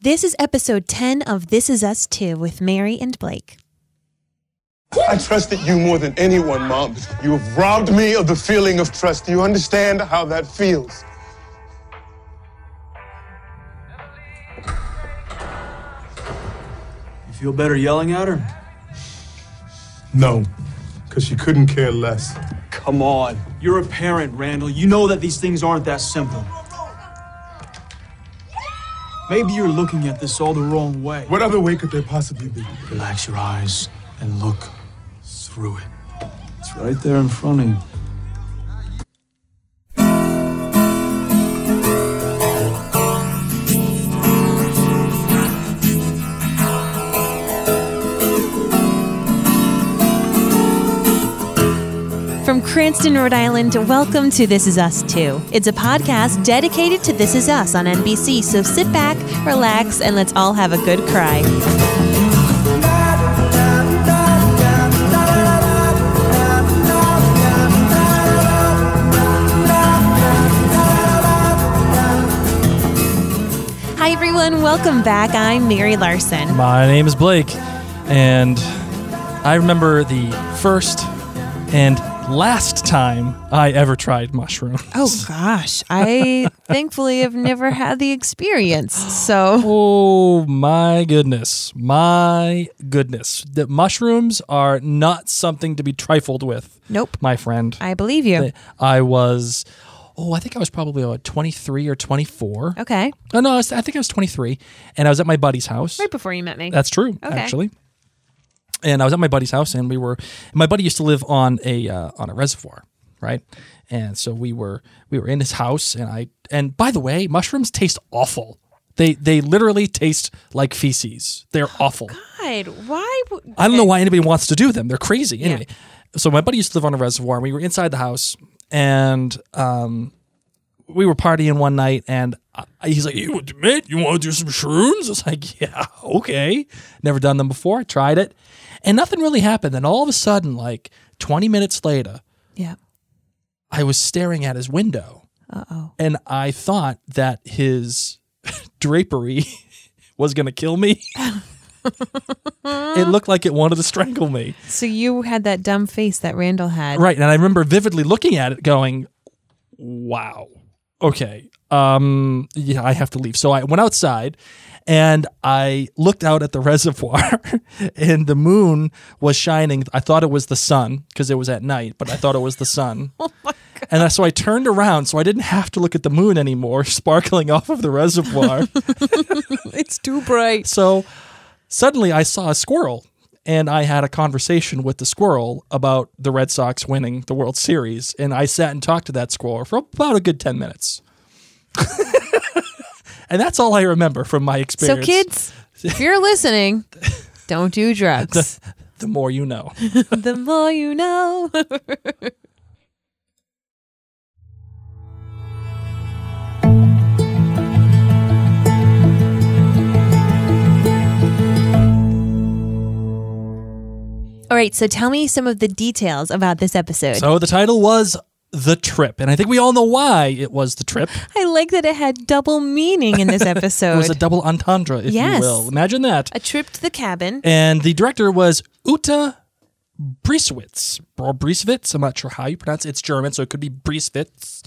This is episode 10 of This Is Us Too with Mary and Blake. I trusted you more than anyone, Mom. You have robbed me of the feeling of trust. Do you understand how that feels? You feel better yelling at her? No, because she couldn't care less. Come on. You're a parent, Randall. You know that these things aren't that simple. Maybe you're looking at this all the wrong way. What other way could there possibly be? Relax your eyes and look through it. It's right there in front of you. Cranston, Rhode Island, welcome to This Is Us Too. It's a podcast dedicated to This Is Us on NBC, so sit back, relax, and let's all have a good cry. Hi, everyone. Welcome back. I'm Mary Larson. My name is Blake, and I remember the first and last time I ever tried mushrooms. Oh, gosh. I thankfully have never had the experience. So, Oh my goodness. My goodness. The mushrooms are not something to be trifled with, nope. my friend. I believe you. I was, oh, I think I was probably uh, 23 or 24. Okay. Oh, no, I, was, I think I was 23, and I was at my buddy's house. Right before you met me. That's true, Okay. actually. And I was at my buddy's house, and we were. My buddy used to live on a uh, on a reservoir, right? And so we were we were in his house, and I and by the way, mushrooms taste awful. They they literally taste like feces. They're awful. God, why? would- I don't know why anybody wants to do them. They're crazy. Anyway, so my buddy used to live on a reservoir, and we were inside the house, and um, we were partying one night, and I, he's like, "You, mate, you want to do some shrooms?" I was like, "Yeah, okay." Never done them before. I tried it, and nothing really happened. Then all of a sudden, like twenty minutes later, Yeah. I was staring at his window, Uh oh. and I thought that his drapery was going to kill me. it looked like it wanted to strangle me. So you had that dumb face that Randall had. Right. And I remember vividly looking at it going, wow. Okay. Um, yeah, I have to leave. So I went outside and I looked out at the reservoir and the moon was shining. I thought it was the sun because it was at night, but I thought it was the sun. oh my God. And so I turned around so I didn't have to look at the moon anymore, sparkling off of the reservoir. It's too bright. So suddenly I saw a squirrel and I had a conversation with the squirrel about the Red Sox winning the World Series. And I sat and talked to that squirrel for about a good 10 minutes. and that's all I remember from my experience. So kids, if you're listening, don't do drugs. the more you know. the more you know. All right, so tell me some of the details about this episode. So the title was The Trip. And I think we all know why it was The Trip. I like that it had double meaning in this episode. It was a double entendre, if Yes. you will. Imagine that. a trip to the cabin. And the director was Uta Briesewitz or Briesewitz. I'm not sure how you pronounce it. It's German, so it could be Briesewitz.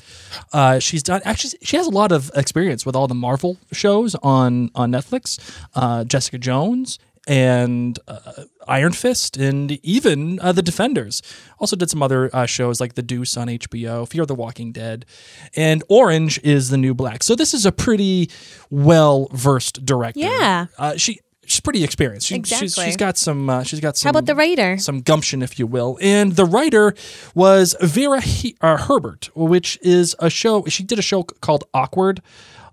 Uh, she's done actually. She has a lot of experience with all the Marvel shows on on Netflix. Uh, Jessica Jones and uh, Iron Fist, and even uh, the Defenders. Also did some other uh, shows like The Deuce on HBO, Fear the Walking Dead, and Orange is the New Black. So this is a pretty well versed director. Yeah. uh, she. She's pretty experienced. She, she's, Exactly. she's got some. Uh, she's got some. How about the writer? Some gumption, if you will. And the writer was Vera he- uh, Herbert, which is a show. She did a show called Awkward,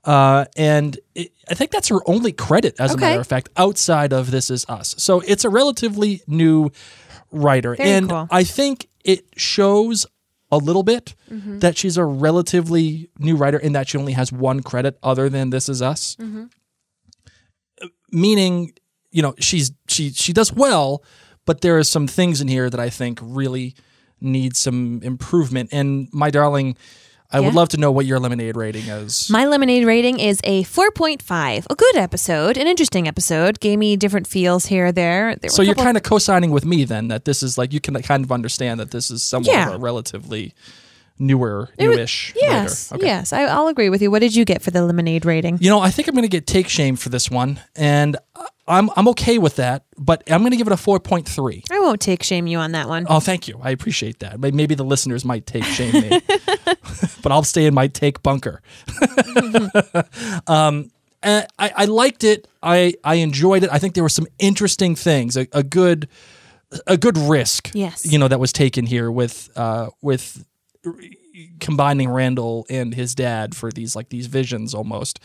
uh, and it, I think that's her only credit, as a matter of fact, outside of This Is Us. So it's a relatively new writer, Very and cool. I think it shows a little bit Mm-hmm. that she's a relatively new writer in that she only has one credit other than This Is Us. Mm-hmm. Meaning, you know, she's she she does well, but there are some things in here that I think really need some improvement. And my darling, I would love to know what your lemonade rating is. My lemonade rating is a 4.5. A good episode, an interesting episode. Gave me different feels here or there. there so you're kind of co-signing with me then that this is like you can kind of understand that this is somewhat Yeah. of a relatively newer, It was- newish. Yes. Okay. yes. I, I'll agree with you. What did you get for the lemonade rating? You know, I think I'm going to get take shame for this one, and uh, I'm I'm okay with that. But I'm going to give it a 4.3. I won't take shame you on that one. Oh, thank you. I appreciate that. Maybe the listeners might take shame me, but I'll stay in my take bunker. um, I, I liked it. I, I enjoyed it. I think there were some interesting things. A, a good a good risk. Yes. You know that was taken here with uh, with combining Randall and his dad for these like these visions almost.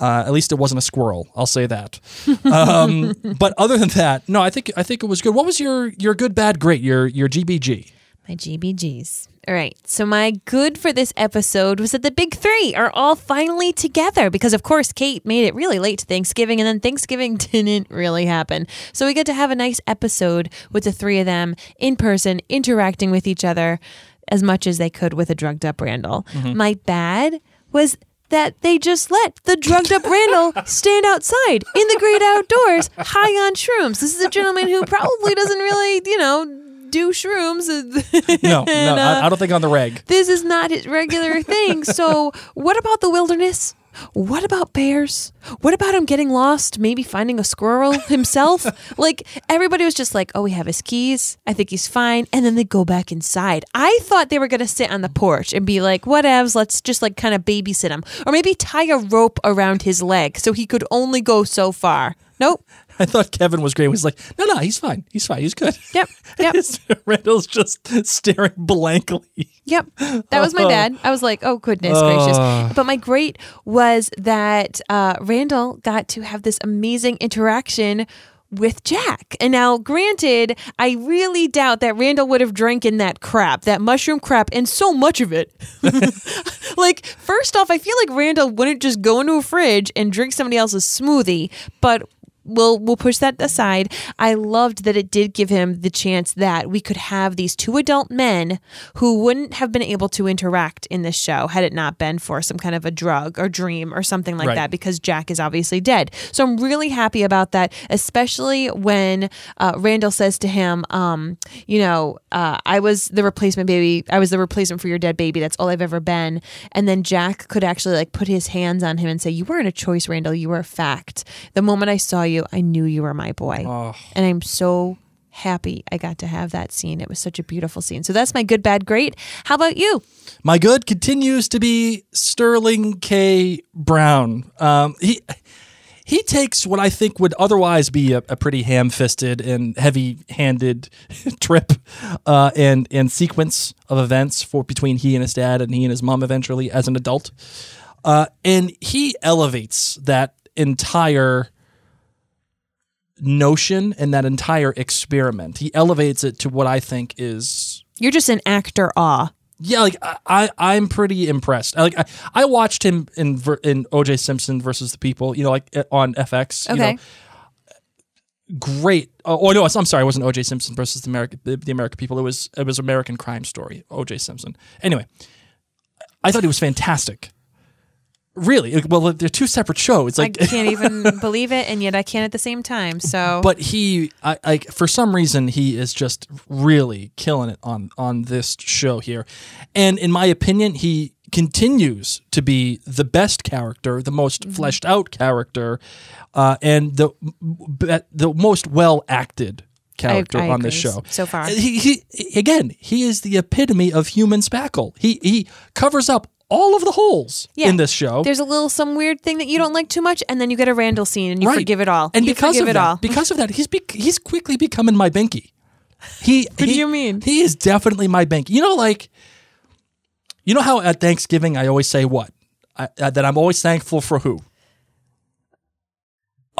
Uh, at least it wasn't a squirrel. I'll say that. Um, but other than that, no, I think I think it was good. What was your your good, bad, great? Your your GBG. My GBGs. All right. So my good for this episode was that the big three are all finally together because, of course, Kate made it really late to Thanksgiving, and then Thanksgiving didn't really happen. So we get to have a nice episode with the three of them in person, interacting with each other as much as they could with a drugged up Randall. My bad was that they just let the drugged up Randall stand outside in the great outdoors, high on shrooms. This is a gentleman who probably doesn't really, you know, do shrooms. No, no, And, uh, I, I don't think on the reg. this is not his regular thing. So, what about the wilderness? What about bears? What about him getting lost? Maybe finding a squirrel himself? like, everybody was just like, oh, we have his keys. I think he's fine. And then they go back inside. I thought they were going to sit on the porch and be like, whatevs, let's just like kind of babysit him. Or maybe tie a rope around his leg so he could only go so far. Nope. I thought Kevin was great. He was like, no, no, he's fine. He's fine. He's good. Yep. Yep. Randall's just staring blankly. Yep. That was my bad. I was like, oh, goodness gracious. But my great was that uh, Randall got to have this amazing interaction with Jack. And now, granted, I really doubt that Randall would have drank in that crap, that mushroom crap, and so much of it. like, first off, I feel like Randall wouldn't just go into a fridge and drink somebody else's smoothie, but we'll we'll push that aside. I loved that it did give him the chance that we could have these two adult men who wouldn't have been able to interact in this show had it not been for some kind of a drug or dream or something like Right. that because Jack is obviously dead. So I'm really happy about that, especially when uh, Randall says to him, um, you know, uh, I was the replacement baby. I was the replacement for your dead baby. That's all I've ever been. And then Jack could actually like put his hands on him and say, you weren't a choice, Randall. You were a fact. The moment I saw you, I knew you were my boy. And I'm so happy I got to have that scene. It was such a beautiful scene. So that's my good, bad, great. How about you? My good continues to be Sterling K. Brown. Um, he he takes what I think would otherwise be a, a pretty ham-fisted and heavy-handed trip uh, and and sequence of events for between he and his dad and he and his mom eventually as an adult, uh, and he elevates that entire notion and that entire experiment. He elevates it to what I think is You're just an actor awe. yeah, like I, I I'm pretty impressed. I, like I, I watched him in in OJ Simpson versus the People, you know, like uh, on FX. You Okay. know, great. Oh, oh no, I'm sorry, it wasn't OJ Simpson versus the American the, the American People. It was it was American Crime Story. OJ Simpson. Anyway, I thought he was fantastic. Really, well, they're two separate shows. It's Like I can't even believe it, and yet I can at the same time. So, but he I, like for some reason he is just really killing it on on this show here and in my opinion he continues to be the best character the most Mm-hmm. fleshed out character uh, and the the most well acted character I on this show so far. he, he again he is the epitome of human spackle he he covers up all of the holes Yeah. in this show there's a little some weird thing that you don't like too much, and then you get a Randall scene and you Right. forgive it all. And you because of it that, all. because of that, he's bec he's quickly becoming my Benky. He. what do you mean? He is definitely my Benky. You know, like, you know how at Thanksgiving I always say what I, uh, that I'm always thankful for who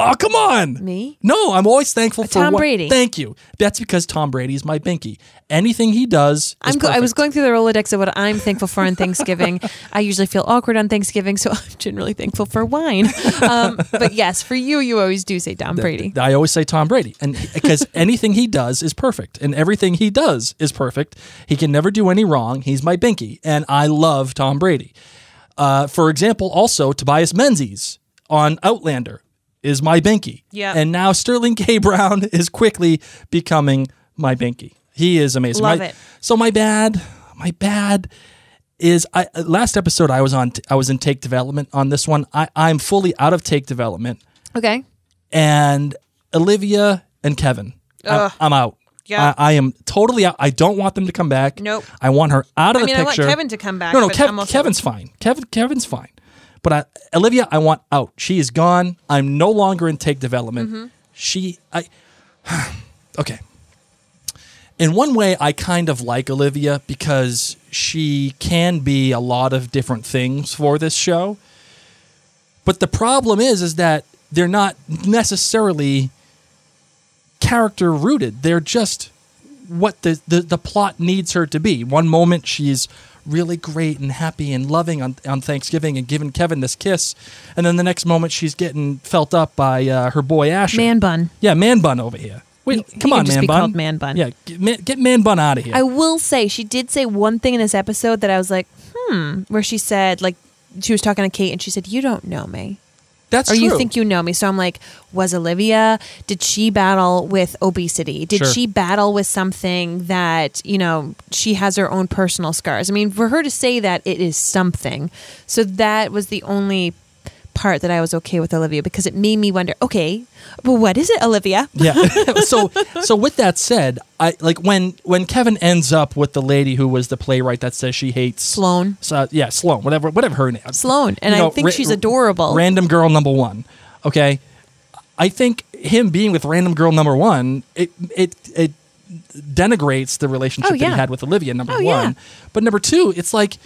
Oh, come on. Me? No, I'm always thankful for Tom what- Brady. Thank you. That's because Tom Brady is my binky. Anything he does, is I'm go- I was going through the Rolodex of what I'm thankful for on Thanksgiving. I usually feel awkward on Thanksgiving, so I'm generally thankful for wine. Um, but yes, for you, you always do say Tom Brady. I always say Tom Brady, and because anything he does is perfect, and everything he does is perfect. He can never do any wrong. He's my binky, and I love Tom Brady. Uh, for example, also Tobias Menzies on Outlander is my binky. Yeah. and now Sterling K. Brown is quickly becoming my binky. He is amazing. Love My- it. So my bad, my bad is I uh, last episode I was on I was in take development on this one. I I'm fully out of take development Okay. and Olivia and Kevin. I'm. I'm out. Yeah. I, I am totally out. I don't want them to come back. Nope. I want her out of I the mean, I want. Kevin to come back, No, no, but Kev- Kevin's fine. Kevin, Kevin's fine. But I, Olivia, I want out. She is gone. I'm no longer in take development. Mm-hmm. She, I, okay. In one way, I kind of like Olivia because she can be a lot of different things for this show. But the problem is, is that they're not necessarily character rooted. They're just what the, the, the plot needs her to be. One moment she's really great and happy and loving on, on Thanksgiving and giving Kevin this kiss, and then the next moment she's getting felt up by uh, her boy Asher. Man bun. yeah, man bun over here. Wait, He- come he can on, just man be bun. called Man Bun. Yeah, get man, get man bun out of here. I will say she did say one thing in this episode that I was like, hmm, where she said like she was talking to Kate and she said, "You don't know me." That's or true. you think you know me. So I'm like, was Olivia, did she battle with obesity? Did Sure. she battle with something that, you know, she has her own personal scars? I mean, for her to say that, it is something. So that was the only part that I was okay with Olivia because it made me wonder, okay, well, what is it, Olivia? Yeah. so so with that said, I like when when Kevin ends up with the lady who was the playwright that says she hates Sloane. So, yeah, Sloane, whatever whatever her name. Sloane. And You I think ra- she's adorable. Random girl number one. Okay. I think him being with random girl number one, it it it denigrates the relationship Oh, that he had with Olivia. Number Oh, one, yeah. but number two, it's like,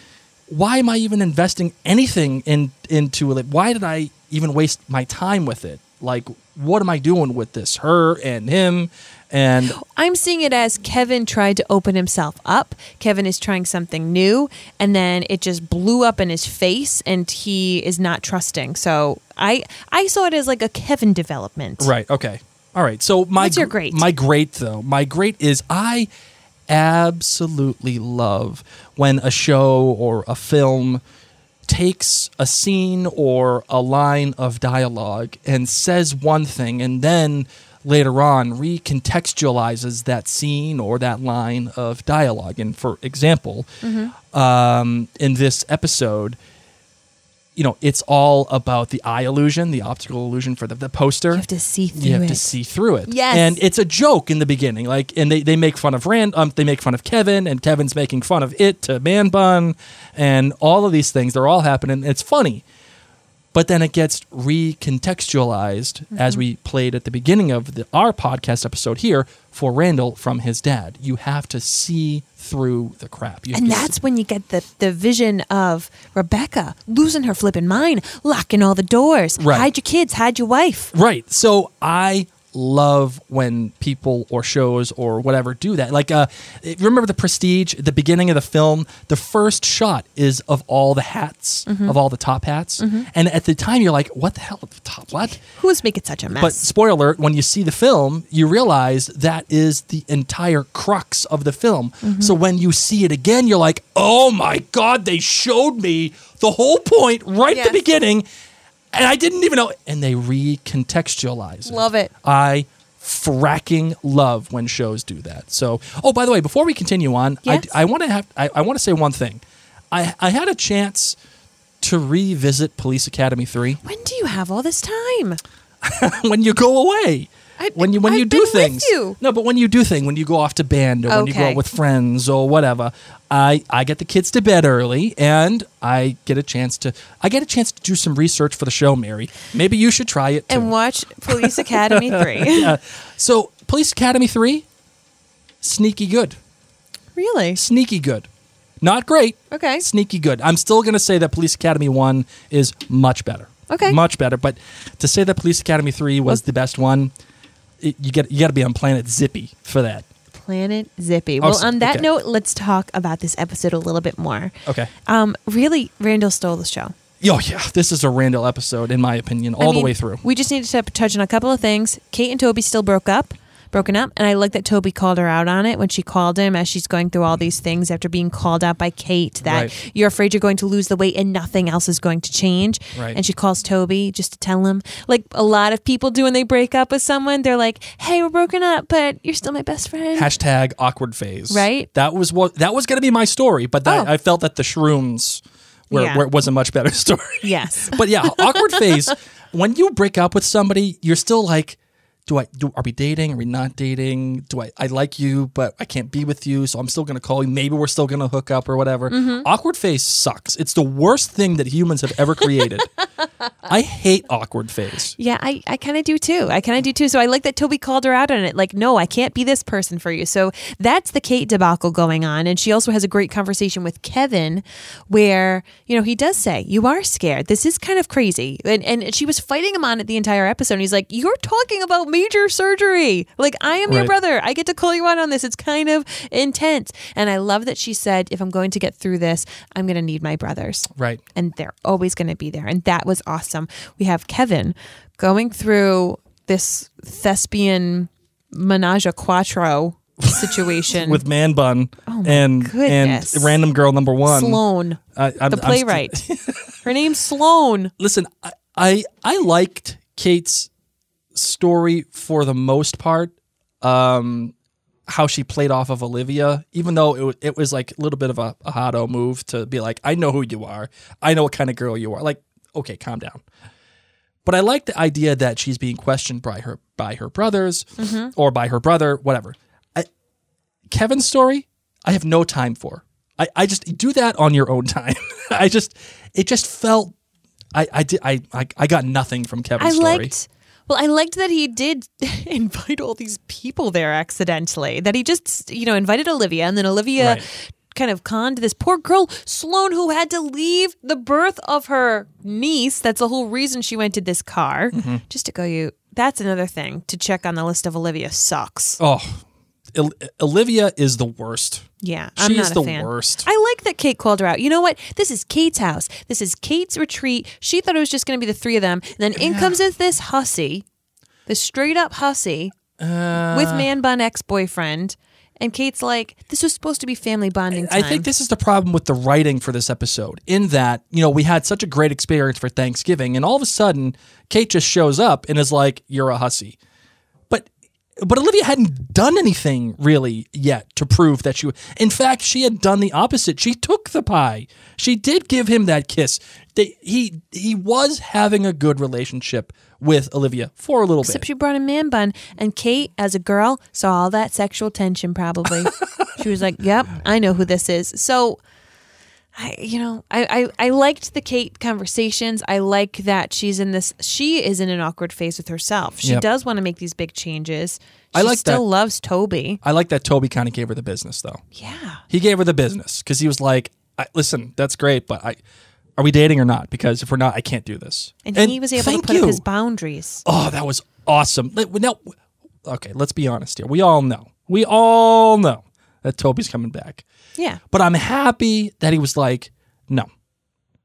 why am I even investing anything in into it? Why did I even waste my time with it? Like, what am I doing with this? Her and him, and I'm seeing it as Kevin tried to open himself up. Kevin is trying something new, and then it just blew up in his face, and he is not trusting. So I I saw it as like a Kevin development. Right. Okay. All right. So my What's your great? My great though. My great is I absolutely love when a show or a film takes a scene or a line of dialogue and says one thing and then later on recontextualizes that scene or that line of dialogue. And for example, Mm-hmm. um, in this episode, you know, it's all about the eye illusion, the optical illusion for the, the poster. You have to see through You have it. to see through it. Yes. And it's a joke in the beginning. Like and they, they make fun of Rand um, they make fun of Kevin and Kevin's making fun of it to Man Bun and all of these things. They're all happening. It's funny. But then it gets recontextualized Mm-hmm. as we played at the beginning of the, our podcast episode here for Randall from his dad. You have to see through the crap. You And that's when you get the, the vision of Rebecca losing her flipping mind, locking all the doors, Right. hide your kids, hide your wife. Right. So I love when people or shows or whatever do that. Like, uh, remember the Prestige? The beginning of the film, the first shot is of all the hats, Mm-hmm. of all the top hats, and at the time you're like, "What the hell? Top what?" Who is making such a mess? But spoiler alert: when you see the film, you realize that is the entire crux of the film. Mm-hmm. So when you see it again, you're like, "Oh my god! They showed me the whole point right at the beginning." And I didn't even know. And they recontextualize. It. Love it. I fracking love when shows do that. So, oh, by the way, before we continue on, Yes? I, I want to have I, I want to say one thing. I I had a chance to revisit Police Academy three when do you have all this time? when you go away. I- when you when you I've do things, you. no, but when you do things, when you go off to band or when you go out with friends or whatever, I I get the kids to bed early and I get a chance to I get a chance to do some research for the show, Mary. Maybe you should try it too. And watch Police Academy 3. so, Police Academy three, sneaky good, Really? sneaky good, not great, Okay. sneaky good. I'm still gonna say that Police Academy one is much better. Okay. much better. But to say that Police Academy three was the best one, it, you get you got to be on Planet Zippy for that. Planet Zippy. Well, Awesome. on that Okay. note, let's talk about this episode a little bit more. Okay. Um, really, Randall stole the show. Oh yeah, this is a Randall episode in my opinion, all I the way through. We just need to touch on a couple of things. Kate and Toby still broke up, broken up, and I like that Toby called her out on it when she called him as she's going through all these things after being called out by Kate that Right. you're afraid you're going to lose the weight and nothing else is going to change. Right. And she calls Toby just to tell him, like a lot of people do when they break up with someone. They're like, "Hey, we're broken up, but you're still my best friend." Hashtag awkward phase. Right. That was what that was going to be my story, but that, Oh. I felt that the shrooms were, Yeah. were was a much better story. yes. but yeah, awkward phase. When you break up with somebody, you're still like, do I do? Are we dating? Are we not dating? Do I? I like you, but I can't be with you, so I'm still gonna call you. Maybe we're still gonna hook up or whatever. Mm-hmm. Awkward phase sucks. It's the worst thing that humans have ever created. I hate awkward phase. Yeah, I, I kind of do too. I kind of do too. So I like that Toby called her out on it. Like, no, I can't be this person for you. So that's the Kate debacle going on. And she also has a great conversation with Kevin where, you know, he does say, You are scared. This is kind of crazy. And, and she was fighting him on it the entire episode. And he's like, You're talking about major surgery. Like, I am your brother. I get to call you out on this. It's kind of intense. And I love that she said, If I'm going to get through this, I'm going to need my brothers Right. and they're always going to be there. And that was awesome. We have Kevin going through this thespian menage a quattro situation With man bun oh and and Oh goodness. random girl number one. Sloane, I, I'm, the I'm st- playwright. Her name's Sloane. listen, I, I I liked Kate's story for the most part. Um, how she played off of Olivia, even though it, it was like a little bit of a, a hotto move to be like, I know who you are. I know what kind of girl you are. Like, okay, calm down. But I like the idea that she's being questioned by her by her brothers or by her brother, whatever. I, Kevin's story, I have no time for. I, I just do that on your own time. I just it just felt I I did I I, I got nothing from I Kevin's story. liked. Well, I liked that he did invite all these people there accidentally. That he just, you know, invited Olivia, and then Olivia Right. kind of conned this poor girl, Sloane, who had to leave the birth of her niece. That's the whole reason she rented this car, Mm-hmm. just to go. You. That's another thing to check on the list of Olivia sucks. Oh, Olivia is the worst. Yeah, I'm She's not a the fan. worst. I like that Kate called her out. You know what? This is Kate's house. This is Kate's retreat. She thought it was just going to be the three of them. And then in comes this hussy, this straight up hussy Uh, with man bun ex boyfriend. And Kate's like, this was supposed to be family bonding I think this is the problem with the writing for this episode. In that, you know, we had such a great experience for Thanksgiving, and all of a sudden, Kate just shows up and is like, "You're a hussy," but Olivia hadn't done anything really yet to prove that she. In fact, she had done the opposite. She took the pie. She did give him that kiss. They, he he was having a good relationship with Olivia for a little Except bit. Except she brought a man bun. And Kate, as a girl, saw all that sexual tension probably. she was like, yep, I know who this is. So, I, you know, I, I, I liked the Kate conversations. I like that she's in this, she is in an awkward phase with herself. She Yep. does want to make these big changes. She I like still that. loves Toby. I like that Toby kind of gave her the business though. Yeah. He gave her the business because he was like, I, "Listen, that's great, but I." Are we dating or not? Because if we're not, I can't do this. And, he was able to thank put you. up his boundaries. Oh, that was awesome. Like, Now, okay, let's be honest here. We all know, we all know that Toby's coming back. Yeah. But I'm happy that he was like, no,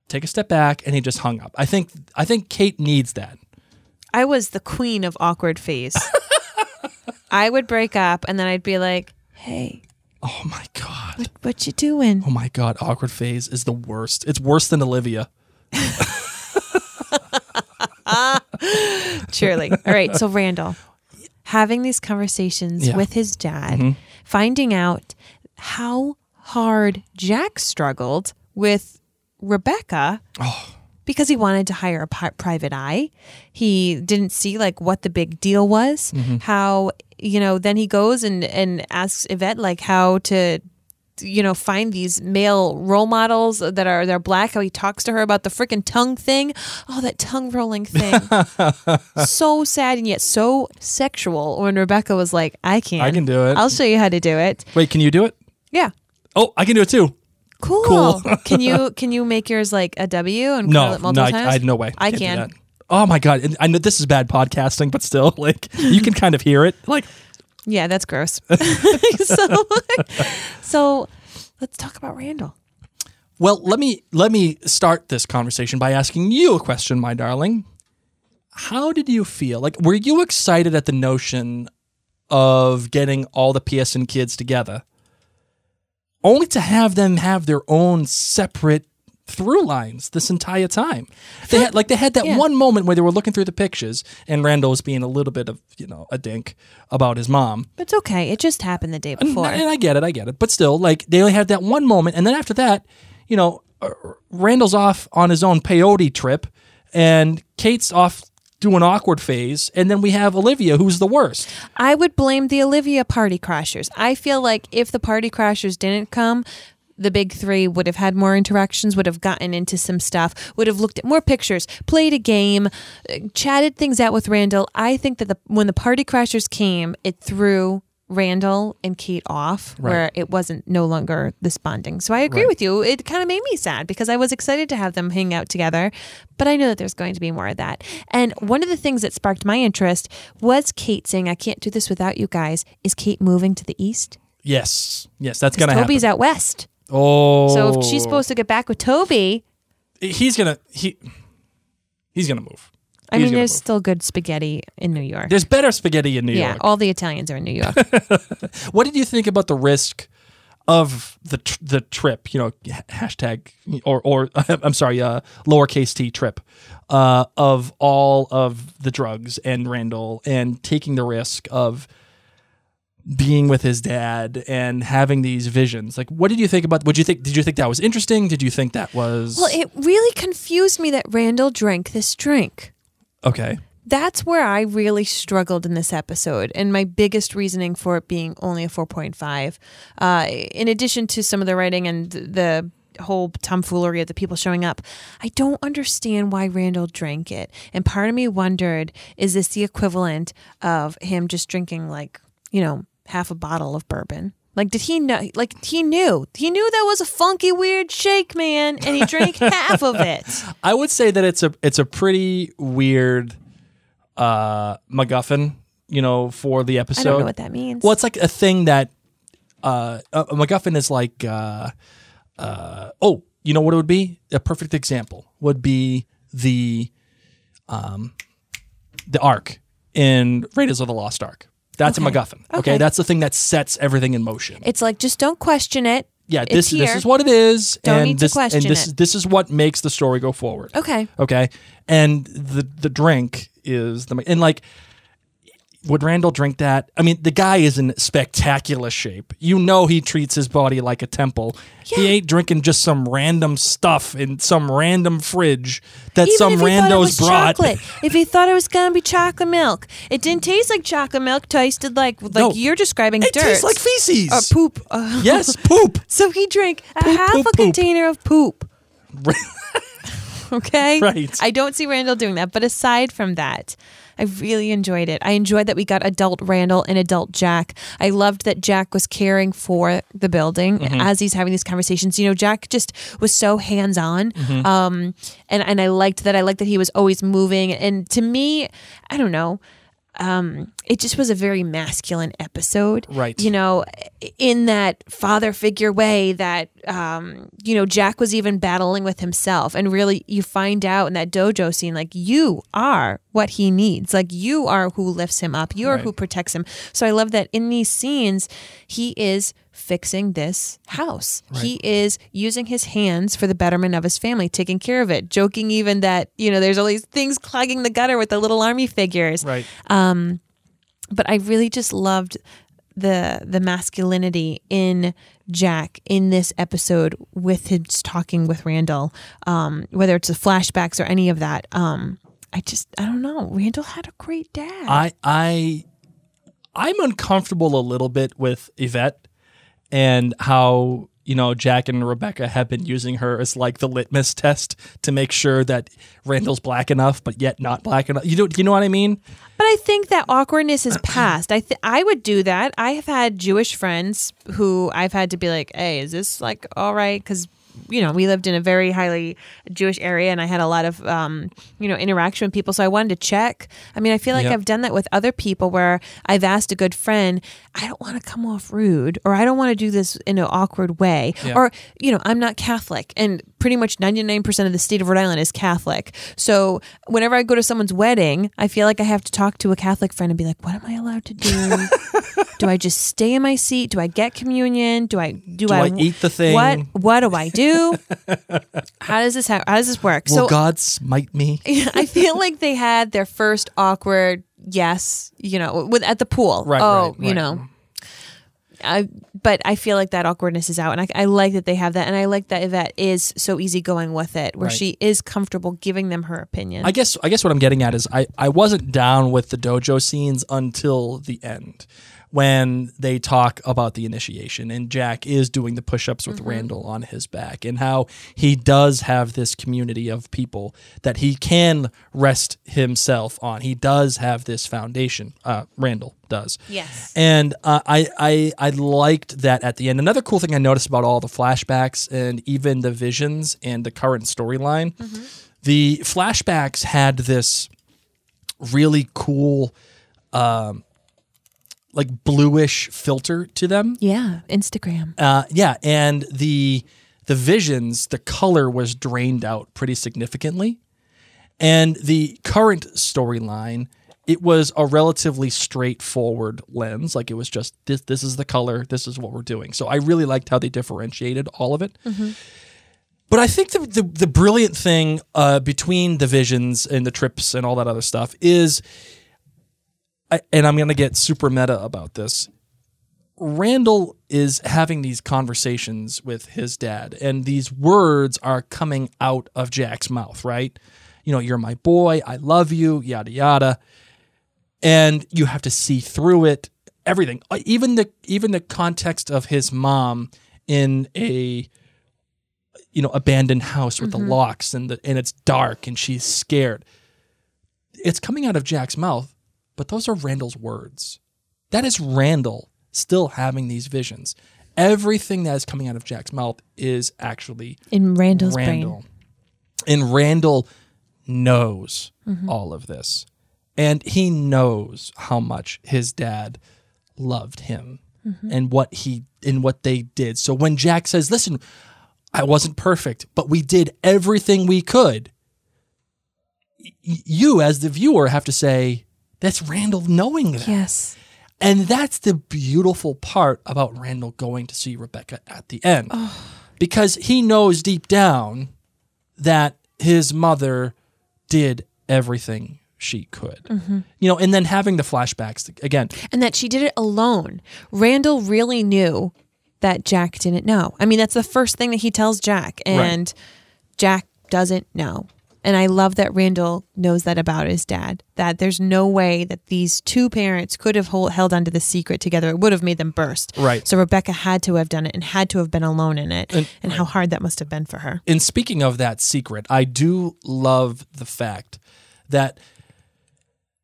take a step back, and he just hung up. I think, I think Kate needs that. I was the queen of awkward phase. I would break up and then I'd be like, hey, Oh my god. what you doing? Oh my god. Awkward phase is the worst. It's worse than Olivia. Surely. All right. So, Randall, having these conversations Yeah. With his dad, mm-hmm. Finding out how hard Jack struggled with Rebecca. Oh. Because he wanted to hire a pi- private eye, he didn't see like what the big deal was. Mm-hmm. How you know? Then he goes and and asks Yvette like how to you know find these male role models that are they're black how he talks to her about the freaking tongue thing oh that tongue rolling thing so sad and yet so sexual when rebecca was like i can I can do it. i'll show you how to do it Wait, can you do it? yeah Oh, I can do it too. cool, Cool. can you can you make yours like a w and No, curl it multiple no, I- times I- no way. i Can't can. Oh my god! I know this is bad podcasting, but still, like you can kind of hear it. Like Yeah, that's gross. so, so let's talk about Randall. Well, let me let me start this conversation by asking you a question, my darling. How did you feel? Like were you excited at the notion of getting all the Pearson kids together? Only to have them have their own separate through lines this entire time. They had like they had that Yeah. one moment where they were looking through the pictures and Randall was being a little bit of, you know, a dink about his mom. But it's okay. It just happened the day before. And I get it, I get it. But still, like they only had that one moment, and then after that, you know, uh, Randall's off on his own peyote trip, and Kate's off doing awkward phase, and then we have Olivia, who's the worst. I would blame the Olivia party crashers. I feel like if the party crashers didn't come, the big three would have had more interactions, would have gotten into some stuff, would have looked at more pictures, played a game, uh, chatted things out with Randall. I think that the when the party crashers came, it threw Randall and Kate off, where it wasn't no longer this bonding. So I agree Right. with you. It kind of made me sad because I was excited to have them hang out together, but I know that there's going to be more of that. And one of the things that sparked my interest was Kate saying, "I can't do this without you guys." Is Kate moving to the east? Yes, yes, that's gonna happen. Toby's happen. out west. Oh, So if she's supposed to get back with Toby, he's gonna he he's gonna move. I He's mean, there's move. still good spaghetti in New York. There's better spaghetti in New yeah, York. Yeah, all the Italians are in New York. What did you think about the risk of the tr- the trip? You know, hashtag or or I'm sorry, uh, lowercase t trip uh, of all of the drugs and Randall and taking the risk of being with his dad and having these visions. Like, what did you think about? Would you think? Did you think that was interesting? Did you think that was well, it really confused me that Randall drank this drink. okay? that's where I really struggled in this episode, and my biggest reasoning for it being only a 4.5. Uh, in addition to some of the writing and the whole tomfoolery of the people showing up, I don't understand why Randall drank it. And part of me wondered is this the equivalent of him just drinking, like, you know, half a bottle of bourbon? Like, did he know? Like, he knew. He knew that was a funky, weird shake, man, and he drank half of it. I would say that it's a it's a pretty weird uh MacGuffin, you know, for the episode. I don't know what that means. Well, it's like a thing that uh, a, a MacGuffin is like. Uh, uh, oh, you know what it would be? A perfect example would be the um, the Ark in Raiders of the Lost Ark. That's a MacGuffin. Okay? Okay. that's the thing that sets everything in motion. It's like just don't question it. yeah, It's this this here. is what it is, Don't and need to this question and this it. this is what makes the story go forward. Okay. Okay. And the the drink is the and like would Randall drink that? I mean, the guy is in spectacular shape. You know he treats his body like a temple. He ain't drinking just some random stuff in some random fridge that Even some if he thought it randos was brought. chocolate, if he thought it was gonna be chocolate milk, it didn't taste like chocolate milk. Tasted like like No. you're describing It dirt tastes like feces. or poop. Uh, yes, poop. So he drank a half poop, a poop. container of poop. Okay. Right. I don't see Randall doing that. But aside from that, I really enjoyed it. I enjoyed that we got adult Randall and adult Jack. I loved that Jack was caring for the building Mm-hmm. as he's having these conversations. You know, Jack just was so hands on. Mm-hmm. Um, and, and I liked that. I liked that he was always moving. And to me, I don't know. Um, it just was a very masculine episode, Right. You know, in that father figure way that um, you know Jack was even battling with himself, and really you find out in that dojo scene, like you are what he needs, like you are who lifts him up, you are Right. who protects him. So I love that in these scenes, he is fixing this house. He is using his hands for the betterment of his family, taking care of it, joking even that you know there's all these things clogging the gutter with the little army figures Right. Um, but I really just loved the the masculinity in Jack in this episode with just talking with Randall, um, whether it's the flashbacks or any of that. Um, I just I don't know. Randall had a great dad. I I I'm uncomfortable a little bit with Yvette and how you know Jack and Rebecca have been using her as like the litmus test to make sure that Randall's black enough, but yet not black enough. You know, you know what I mean? But I think that awkwardness is past. I th- I would do that. I have had Jewish friends who I've had to be like, "Hey, is this like all right?" Because you know, we lived in a very highly Jewish area and I had a lot of, um, you know, interaction with people. So I wanted to check. I mean, I feel like Yep. I've done that with other people where I've asked a good friend, I don't want to come off rude or I don't want to do this in an awkward way. Or, you know, I'm not Catholic and pretty much 99% of the state of Rhode Island is Catholic. So whenever I go to someone's wedding, I feel like I have to talk to a Catholic friend and be like, what am I allowed to do? do I just stay in my seat? Do I get communion? Do I do, Do I eat the thing? What what do I do? How does this ha- how does this work? Will so God smite me? I feel like they had their first awkward yes, you know, with at the pool. Right, oh, right, you right. know. I, but I feel like that awkwardness is out, and I, I like that they have that, and I like that Yvette is so easygoing with it, where Right. she is comfortable giving them her opinion. I guess I guess what I'm getting at is I, I wasn't down with the dojo scenes until the end when they talk about the initiation and Jack is doing the push-ups with Randall on his back and how he does have this community of people that he can rest himself on. He does have this foundation. Uh, Randall does. Yes. And uh, I, I I liked that at the end. Another cool thing I noticed about all the flashbacks and even the visions and the current storyline, the flashbacks had this really cool, um, like bluish filter to them. yeah, Instagram. Uh, yeah, and the the visions, the color was drained out pretty significantly, and the current storyline, it was a relatively straightforward lens. Like it was just this. This is the color. This is what we're doing. So I really liked how they differentiated all of it. But I think the, the the brilliant thing uh, between the visions and the trips and all that other stuff is, I, and I'm gonna get super meta about this. Randall is having these conversations with his dad, and these words are coming out of Jack's mouth, right? You know, you're my boy, I love you, yada yada. And you have to see through it, everything. Uh, Even the even the context of his mom in a you know, abandoned house with the locks and the and it's dark and she's scared. It's coming out of Jack's mouth, but those are Randall's words. That is Randall still having these visions. Everything that is coming out of Jack's mouth is actually In Randall's Randall. brain. And Randall knows mm-hmm. all of this. And he knows how much his dad loved him mm-hmm. and what he and what they did. So when Jack says, "Listen, I wasn't perfect, but we did everything we could." y- You as the viewer have to say, "That's Randall knowing that." Yes. And that's the beautiful part about Randall going to see Rebecca at the end. Because he knows deep down that his mother did everything she could. Mm-hmm. You know, and then having the flashbacks again. and that she did it alone. Randall really knew that Jack didn't know. I mean, that's the first thing that he tells Jack, and Jack doesn't know. And I love that Randall knows that about his dad. That there's no way that these two parents could have hold, held onto the secret together. It would have made them burst. Right. So Rebecca had to have done it and had to have been alone in it, and, And- how hard that must have been for her. And speaking of that secret, I do love the fact that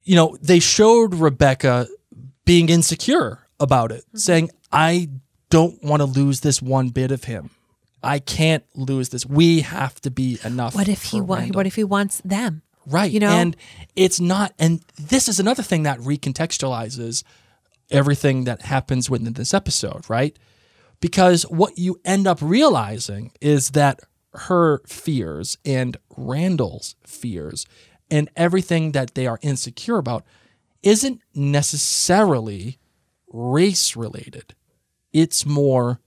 you know, they showed Rebecca being insecure about it, mm-hmm. saying, I don't want to lose this one bit of him. I can't lose this. We have to be enough. What if he wa- What if he wants them? Right. You know? And it's not, and this is another thing that recontextualizes everything that happens within this episode, right? Because what you end up realizing is that her fears and Randall's fears and everything that they are insecure about isn't necessarily race related, it's more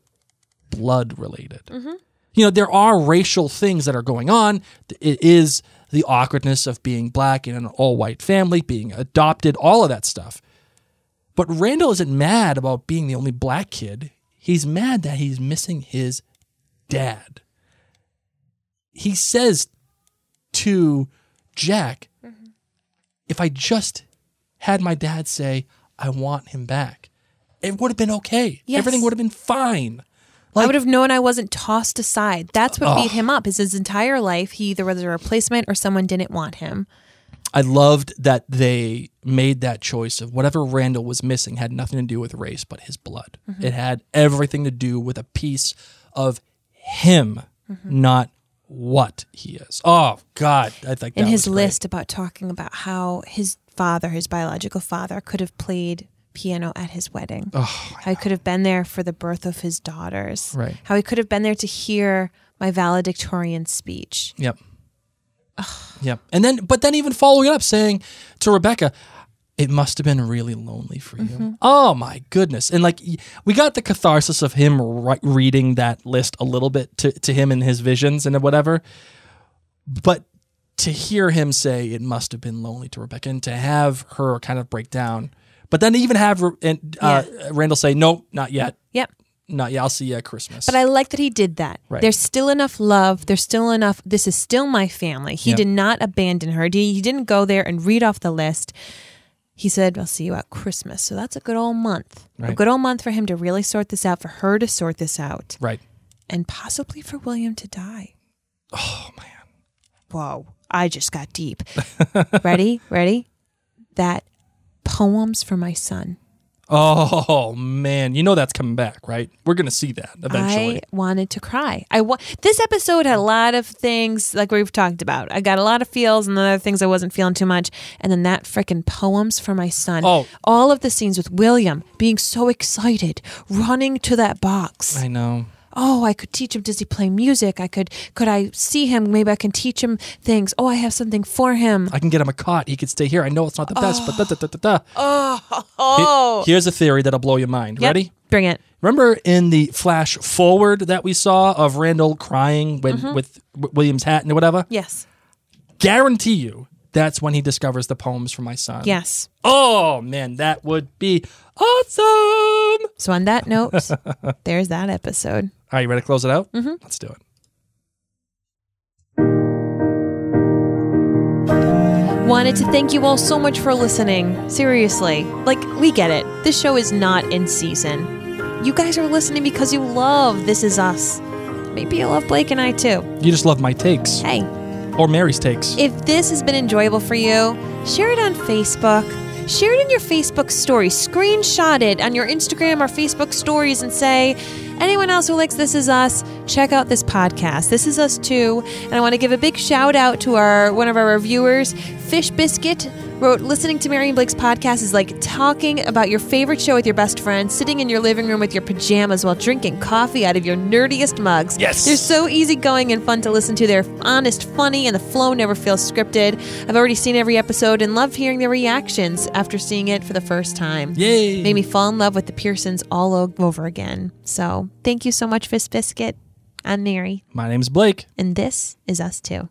blood related mm-hmm. you know there are racial things that are going on. It is the awkwardness of being black in an all-white family being adopted all of that stuff. But randall isn't mad about being the only black kid. He's mad that he's missing his dad. He says to jack mm-hmm. if i just had my dad say i want him back it would have been okay. Yes. everything would have been fine I would have known I wasn't tossed aside. That's what beat him up. Is his entire life he either was a replacement or someone didn't want him. I loved that they made that choice of whatever Randall was missing had nothing to do with race, but his blood. Mm-hmm. It had everything to do with a piece of him mm-hmm. not what he is. Oh God, I think in that his list about talking about how his father, his biological father, could have played piano at his wedding. Oh, how he could have been there for the birth of his daughters. Right. How he could have been there to hear my valedictorian speech. Yep. Yep. And then, but then even following it up, saying to Rebecca, it must have been really lonely for you. Mm-hmm. Oh my goodness. And like, we got the catharsis of him ri- reading that list a little bit to, to him in his visions and whatever. But to hear him say it must have been lonely to Rebecca and to have her kind of break down, but then they even have and, uh, Randall say, no, not yet. Yep. Not yet. I'll see you at Christmas. But I like that he did that. Right. There's still enough love. There's still enough. This is still my family. He Yep. did not abandon her. He he didn't go there and read off the list. He said, I'll see you at Christmas. So that's a good old month. A good old month for him to really sort this out, for her to sort this out, right. and possibly for William to die. Oh man. Whoa. I just got deep. ready? Ready? That poems for my son. Oh man, you know that's coming back, right? We're gonna see that eventually. I wanted to cry. I wa- this episode had a lot of things like we've talked about. I got a lot of feels and other things I wasn't feeling too much. And then that freaking poems for my son. Oh. all of the scenes with William being so excited, running to that box. I know. Oh, I could teach him. Does he play music? I could. Could I see him? Maybe I can teach him things. Oh, I have something for him. I can get him a cot. He could stay here. I know it's not the best, but da, da, da, da, da. Oh, He- Here's a theory that'll blow your mind. Yep. Ready? Bring it. Remember in the flash forward that we saw of Randall crying when Mm-hmm. with William's hat and whatever? Yes. Guarantee you that's when he discovers the poems for my son. Yes. Oh man, that would be awesome. So on that note, there's that episode. Are you ready to close it out? Mm-hmm. Let's do it. Wanted to thank you all so much for listening. Seriously. Like, we get it. This show is not in season. You guys are listening because you love This Is Us. Maybe you love Blake and I too. You just love my takes Hey, or Mary's takes. if this has been enjoyable for you, share it on Facebook. Share it in your Facebook story. Screenshot it on your Instagram or Facebook stories and say, anyone else who likes This Is Us, check out this podcast. This Is Us too. And I want to give a big shout out to our one of our reviewers, Fish Biscuit. Wrote, listening to Mary and Blake's podcast is like talking about your favorite show with your best friend, sitting in your living room with your pajamas while drinking coffee out of your nerdiest mugs. Yes. They're so easygoing and fun to listen to. They're honest, funny, and the flow never feels scripted. I've already seen every episode and love hearing their reactions after seeing it for the first time. Yay. Made me fall in love with the Pearsons all over again. So thank you so much, Fish Biscuit. I'm Mary, My name's Blake. and this is us too.